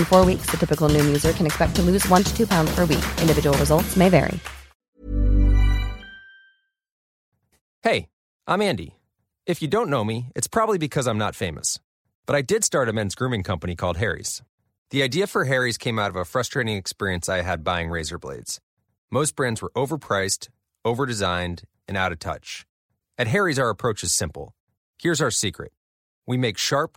In four weeks, the typical new user can expect to lose one to two pounds per week. Individual results may vary. Hey, I'm Andy. If you don't know me, it's probably because I'm not famous. But I did start a men's grooming company called Harry's. The idea for Harry's came out of a frustrating experience I had buying razor blades. Most brands were overpriced, overdesigned, and out of touch. At Harry's, our approach is simple. Here's our secret we make sharp,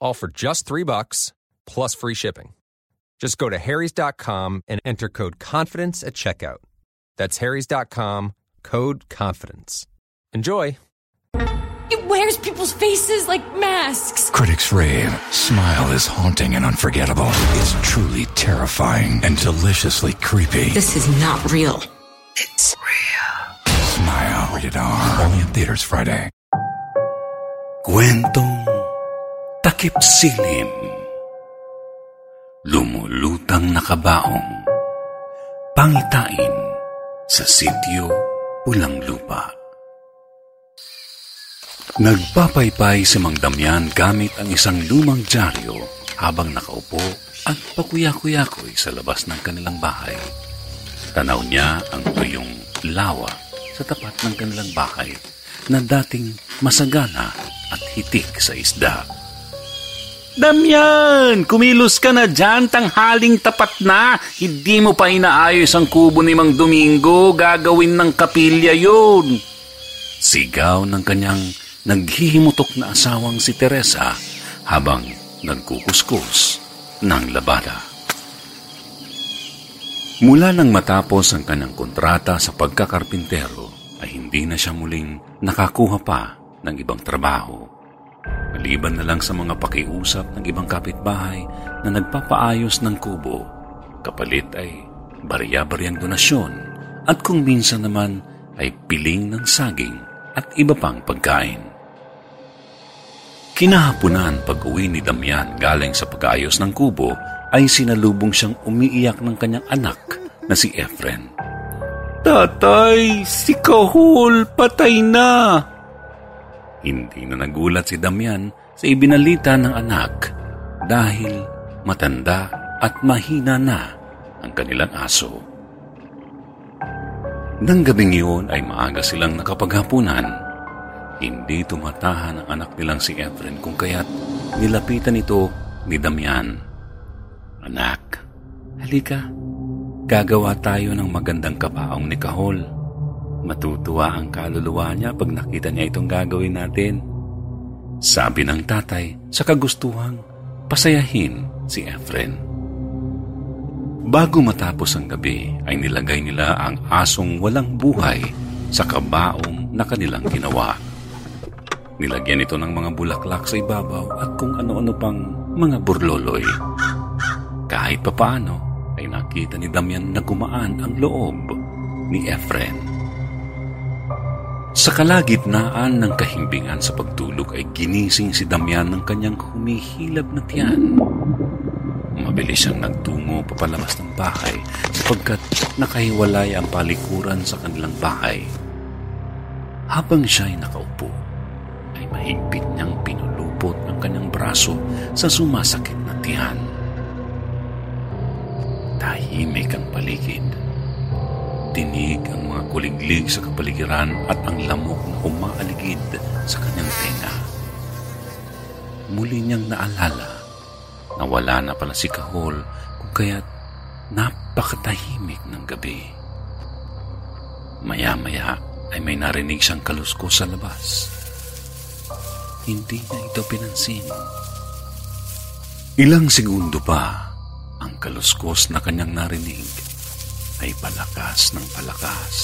all for just three bucks plus free shipping. Just go to harrys.com and enter code confidence at checkout. That's harrys.com, code confidence. Enjoy. It wears people's faces like masks. Critics rave. Smile is haunting and unforgettable. It's truly terrifying and deliciously creepy. This is not real. It's real. Smile. Rated R. Only in theaters Friday. Kwentong takip silim. Lumulutang nakabaong. Pangitain sa sityo Pulang Lupa. Nagpapaypay si Mang Damian gamit ang isang lumang dyaryo habang nakaupo at pakuya-kuyakoy sa labas ng kanilang bahay. Tanaw niya ang tuyong lawa sa tapat ng kanilang bahay na dating masagana at hitik sa isda. Damian, kumilos ka na dyan, tanghaling tapat na. Hindi mo pa inaayos ang kubo ni Mang Domingo, gagawin ng kapilya yun. Sigaw ng kanyang naghihimutok na asawang si Teresa habang nagkukuskus ng labada. Mula nang matapos ang kanyang kontrata sa pagkakarpintero ay hindi na siya muling nakakuha pa ng ibang trabaho. Maliban na lang sa mga pakiusap ng ibang kapitbahay na nagpapaayos ng kubo, kapalit ay barya-baryang donasyon at kung minsan naman ay piling ng saging at iba pang pagkain. Kinahapunan pag-uwi ni Damian galing sa pag-aayos ng kubo ay sinalubong siyang umiiyak ng kanyang anak na si Efren. Tatay, si Kahul patay na. Hindi na nagulat si Damian sa ibinalita ng anak dahil matanda at mahina na ang kanilang aso. Nang gabing iyon ay maaga silang nakapaghapunan. Hindi tumatahan ang anak nilang si Efren kung kaya't nilapitan ito ni Damian. Anak, Halika, gagawa tayo ng magandang kabaong ni Kahol. Matutuwa ang kaluluwa niya pag nakita niya itong gagawin natin. Sabi ng tatay sa kagustuhang pasayahin si Efren. Bago matapos ang gabi ay nilagay nila ang asong walang buhay sa kabaong na kanilang ginawa. Nilagyan ito ng mga bulaklak sa ibabaw at kung ano-ano pang mga burloloy. Kahit papaano ay nakita ni Damian na gumaan ang loob ni Efren. Sa kalagitnaan ng kahimbingan sa pagtulog ay ginising si Damian ng kanyang humihilab na tiyan. Mabilis siyang nagtungo papalabas ng bahay sapagkat nakahiwalay ang palikuran sa kanilang bahay. Habang siya ay nakaupo, ay mahigpit niyang pinulupot ang kanyang braso sa sumasakit na tiyan. Tahimik ang paligid. Tinig ang mga kuliglig sa kapaligiran at ang lamok na umaaligid sa kanyang tenga. Muli niyang naalala na wala na pala si Kahol kung kaya't napakatahimik ng gabi. Maya-maya ay may narinig siyang kalusko sa labas. Hindi niya ito pinansin. Ilang segundo pa, ang kaluskos na kanyang narinig ay palakas ng palakas.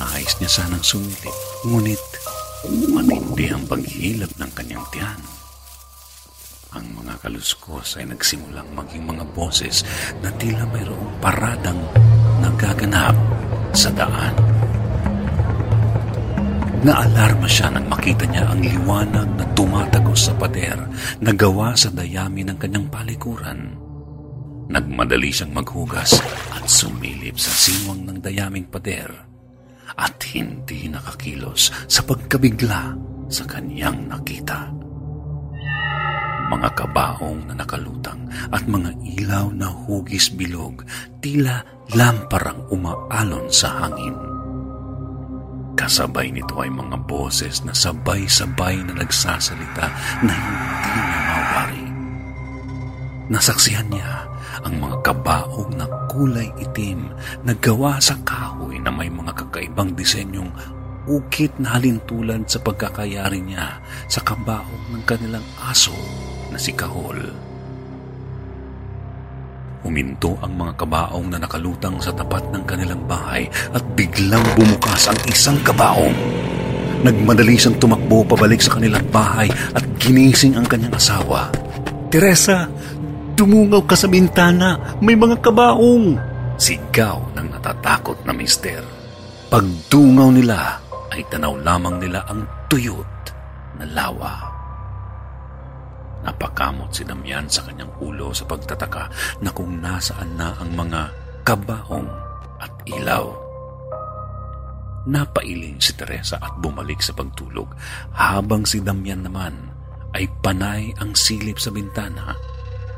Nais niya sanang sumilip, ngunit matindi ang paghilap ng kanyang tiyan. Ang mga kaluskos ay nagsimulang maging mga boses na tila mayroong paradang nagaganap sa daan. Naalarma siya nang makita niya ang liwanag na tumatagos sa pader na gawa sa dayami ng kanyang palikuran. Nagmadali siyang maghugas at sumilip sa siwang ng dayaming pader at hindi nakakilos sa pagkabigla sa kanyang nakita. Mga kabaong na nakalutang at mga ilaw na hugis bilog tila lamparang umaalon sa hangin. Kasabay nito ay mga boses na sabay-sabay na nagsasalita na hindi niya mawari. Nasaksihan niya ang mga kabaong na kulay itim na gawa sa kahoy na may mga kakaibang disenyong ukit na halintulad sa pagkakayari niya sa kabaong ng kanilang aso na si Kahol. Huminto ang mga kabaong na nakalutang sa tapat ng kanilang bahay at biglang bumukas ang isang kabaong. Nagmadali siyang tumakbo pabalik sa kanilang bahay at ginising ang kanyang asawa. Teresa, dumungaw ka sa bintana. May mga kabaong. Sigaw ng natatakot na mister. Pagdungaw nila ay tanaw lamang nila ang tuyot na lawa. Napakamot si Damian sa kanyang ulo sa pagtataka na kung nasaan na ang mga kabaong at ilaw. Napailing si Teresa at bumalik sa pagtulog habang si Damian naman ay panay ang silip sa bintana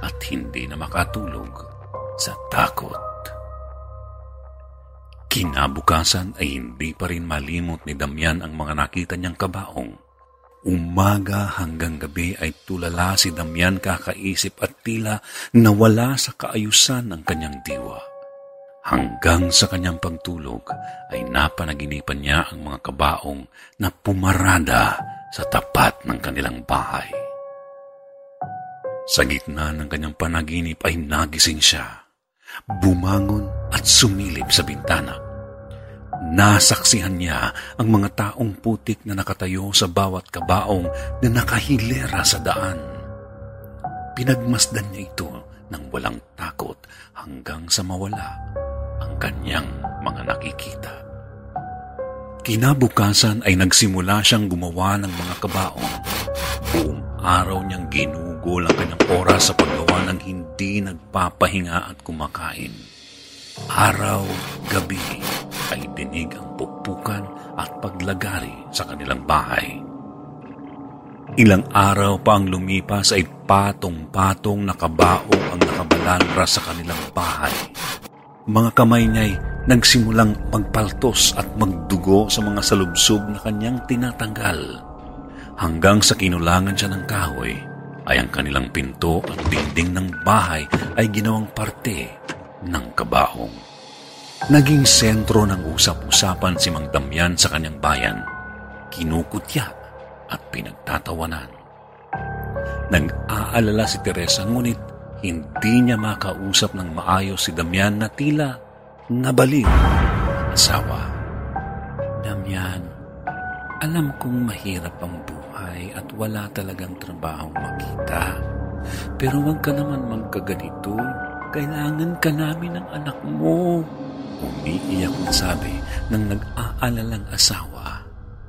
at hindi na makatulog sa takot. Kinabukasan ay hindi pa rin malimot ni Damian ang mga nakita niyang kabaong. Umaga hanggang gabi ay tulala si Damian kakaisip at tila nawala sa kaayusan ng kanyang diwa. Hanggang sa kanyang pagtulog ay napanaginipan niya ang mga kabaong na pumarada sa tapat ng kanilang bahay. Sa gitna ng kanyang panaginip ay nagising siya. Bumangon at sumilip sa bintana. Nasaksihan niya ang mga taong putik na nakatayo sa bawat kabaong na nakahilera sa daan. Pinagmasdan niya ito ng walang takot hanggang sa mawala ang kanyang mga nakikita. Kinabukasan ay nagsimula siyang gumawa ng mga kabaong. Buong araw niyang ginugol ang kanyang oras sa paggawa ng hindi nagpapahinga at kumakain. Araw, gabi ay dinig ang pupukan at paglagari sa kanilang bahay. Ilang araw pa ang lumipas ay patong-patong na kabaong ang nakabalandra sa kanilang bahay. Mga kamay niya'y nagsimulang magpaltos at magdugo sa mga salubsob na kanyang tinatanggal. Hanggang sa kinulangan siya ng kahoy ay ang kanilang pinto at dingding ng bahay ay ginawang parte ng kabaong. Naging sentro ng usap-usapan si Mang Damian sa kanyang bayan. Kinukutya at pinagtatawanan. Nag-aalala si Teresa ngunit hindi niya makausap ng maayos si Damian na tila nabaliw asawa. Damian, alam kong mahirap ang buhay at wala talagang trabaho makita. Pero huwag ka naman magkaganito. Kailangan ka namin ng anak mo. Umiiyak na sabi ng nag-aalalang asawa.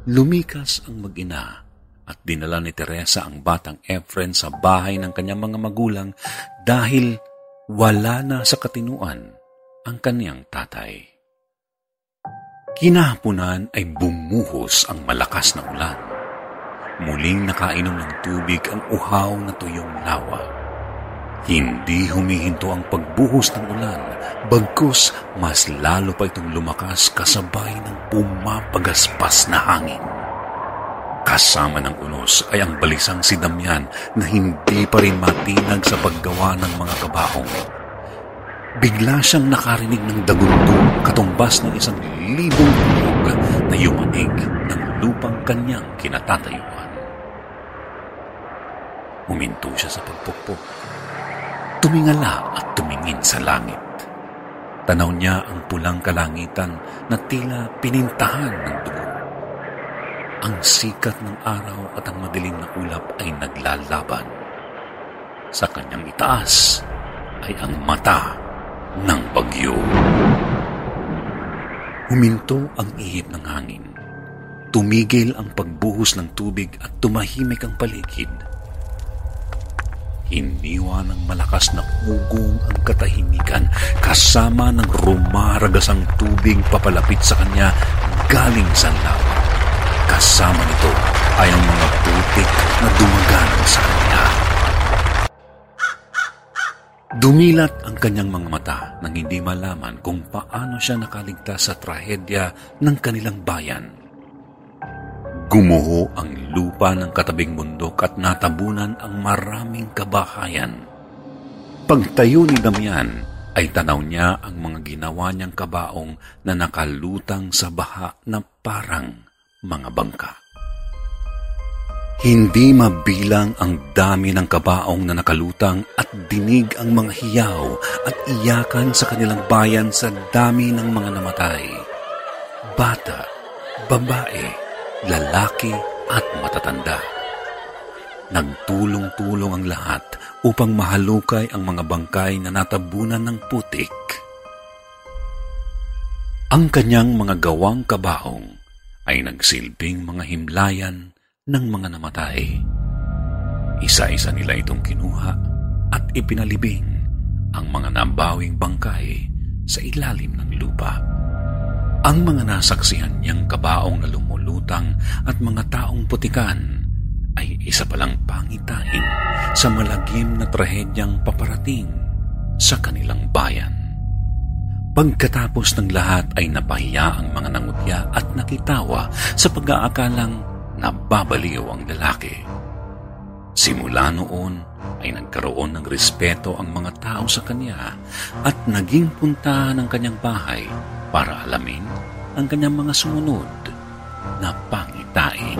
Lumikas ang mag-ina at dinala ni Teresa ang batang Efren sa bahay ng kanyang mga magulang dahil wala na sa katinuan ang kanyang tatay. Kinahaponan ay bumuhos ang malakas na ulan. Muling nakainom ng tubig ang uhaw na tuyong lawa. Hindi humihinto ang pagbuhos ng ulan, bagkus mas lalo pa itong lumakas kasabay ng pumapagaspas na hangin. Kasama ng unos ay ang balisang si Damian na hindi pa rin matinag sa paggawa ng mga kabaong. Bigla siyang nakarinig ng dagundong katumbas ng isang libong tulog na yumanig ng lupang kanyang kinatatayuan. Huminto siya sa pagpukpok. Tumingala at tumingin sa langit. Tanaw niya ang pulang kalangitan na tila pinintahan ng dugo. Ang sikat ng araw at ang madilim na ulap ay naglalaban. Sa kanyang itaas ay ang mata ng bagyo. Huminto ang ihip ng hangin. Tumigil ang pagbuhos ng tubig at tumahimik ang paligid. Hiniwa ng malakas na ugong ang katahimikan kasama ng rumaragasang tubig papalapit sa kanya galing sa lawa. Kasama nito ay ang mga putik na dumaganan sa kanya. Dumilat ang kanyang mga mata nang hindi malaman kung paano siya nakaligtas sa trahedya ng kanilang bayan. Gumuho ang lupa ng katabing bundok at natabunan ang maraming kabahayan. Pagtayo ni Damian ay tanaw niya ang mga ginawa niyang kabaong na nakalutang sa baha na parang mga bangka. Hindi mabilang ang dami ng kabaong na nakalutang at dinig ang mga hiyaw at iyakan sa kanilang bayan sa dami ng mga namatay. Bata, babae, lalaki at matatanda. Nagtulong-tulong ang lahat upang mahalukay ang mga bangkay na natabunan ng putik. Ang kanyang mga gawang kabaong ay nagsilbing mga himlayan ng mga namatay. Isa-isa nila itong kinuha at ipinalibing ang mga nabawing bangkay sa ilalim ng lupa. Ang mga nasaksihan niyang kabaong na lumulutang at mga taong putikan ay isa palang pangitain sa malagim na trahedyang paparating sa kanilang bayan. Pagkatapos ng lahat ay napahiya ang mga nangutya at nakitawa sa pag-aakalang nababaliw ang lalaki. Simula noon ay nagkaroon ng respeto ang mga tao sa kanya at naging punta ng kanyang bahay para alamin ang kanyang mga sumunod na pangitain.